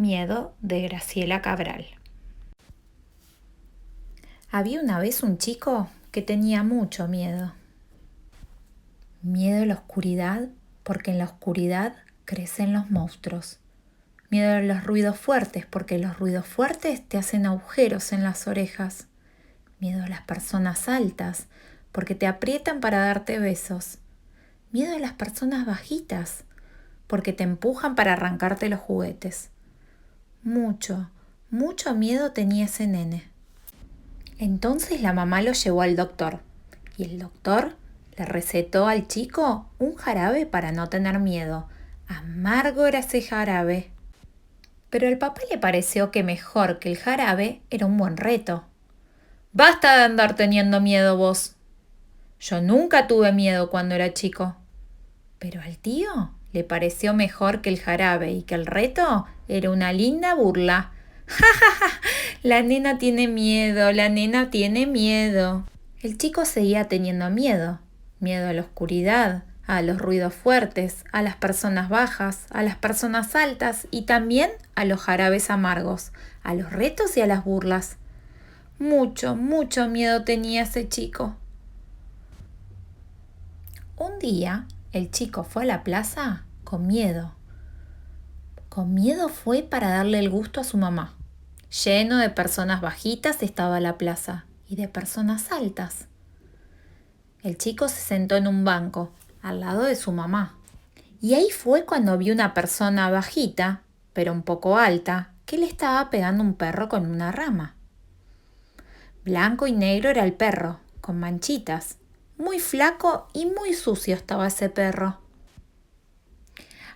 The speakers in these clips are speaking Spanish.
Miedo de Graciela Cabral. Había una vez un chico que tenía mucho miedo. Miedo a la oscuridad porque en la oscuridad crecen los monstruos. Miedo a los ruidos fuertes porque los ruidos fuertes te hacen agujeros en las orejas. Miedo a las personas altas porque te aprietan para darte besos. Miedo a las personas bajitas porque te empujan para arrancarte los juguetes. Mucho, mucho miedo tenía ese nene. Entonces la mamá lo llevó al doctor y el doctor le recetó al chico un jarabe para no tener miedo. Amargo era ese jarabe. Pero al papá le pareció que mejor que el jarabe era un buen reto. Basta de andar teniendo miedo vos. Yo nunca tuve miedo cuando era chico. Pero al tío le pareció mejor que el jarabe y que el reto era una linda burla. ¡Ja, ja, ja! La nena tiene miedo, la nena tiene miedo. El chico seguía teniendo miedo. Miedo a la oscuridad, a los ruidos fuertes, a las personas bajas, a las personas altas y también a los jarabes amargos, a los retos y a las burlas. Mucho, mucho miedo tenía ese chico. Un día el chico fue a la plaza con miedo. Con miedo fue para darle el gusto a su mamá. Lleno de personas bajitas estaba la plaza y de personas altas. El chico se sentó en un banco, al lado de su mamá. Y ahí fue cuando vio una persona bajita, pero un poco alta, que le estaba pegando un perro con una rama. Blanco y negro era el perro, con manchitas, muy flaco y muy sucio estaba ese perro.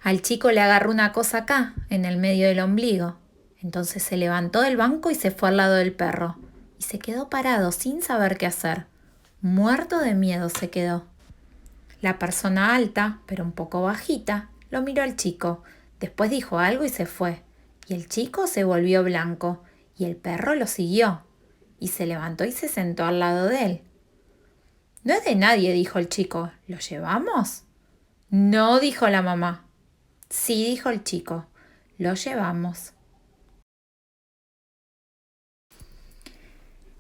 Al chico le agarró una cosa acá, en el medio del ombligo. Entonces se levantó del banco y se fue al lado del perro. Y se quedó parado sin saber qué hacer. Muerto de miedo se quedó. La persona alta, pero un poco bajita, lo miró al chico. Después dijo algo y se fue. Y el chico se volvió blanco. Y el perro lo siguió. Y se levantó y se sentó al lado de él. No es de nadie, dijo el chico. ¿Lo llevamos? No, dijo la mamá. Sí, dijo el chico. Lo llevamos.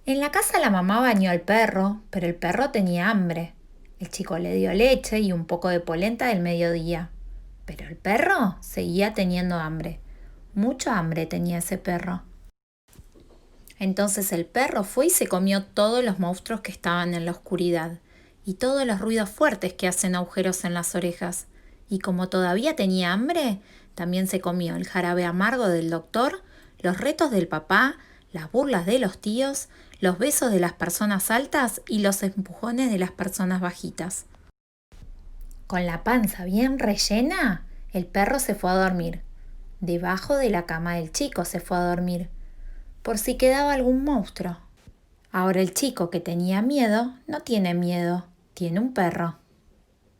En la casa la mamá bañó al perro, pero el perro tenía hambre. El chico le dio leche y un poco de polenta del mediodía. Pero el perro seguía teniendo hambre. Mucho hambre tenía ese perro. Entonces el perro fue y se comió todos los monstruos que estaban en la oscuridad y todos los ruidos fuertes que hacen agujeros en las orejas. Y como todavía tenía hambre, también se comió el jarabe amargo del doctor, los retos del papá, las burlas de los tíos, los besos de las personas altas y los empujones de las personas bajitas. Con la panza bien rellena, el perro se fue a dormir. Debajo de la cama del chico se fue a dormir por si quedaba algún monstruo. Ahora el chico que tenía miedo no tiene miedo, tiene un perro.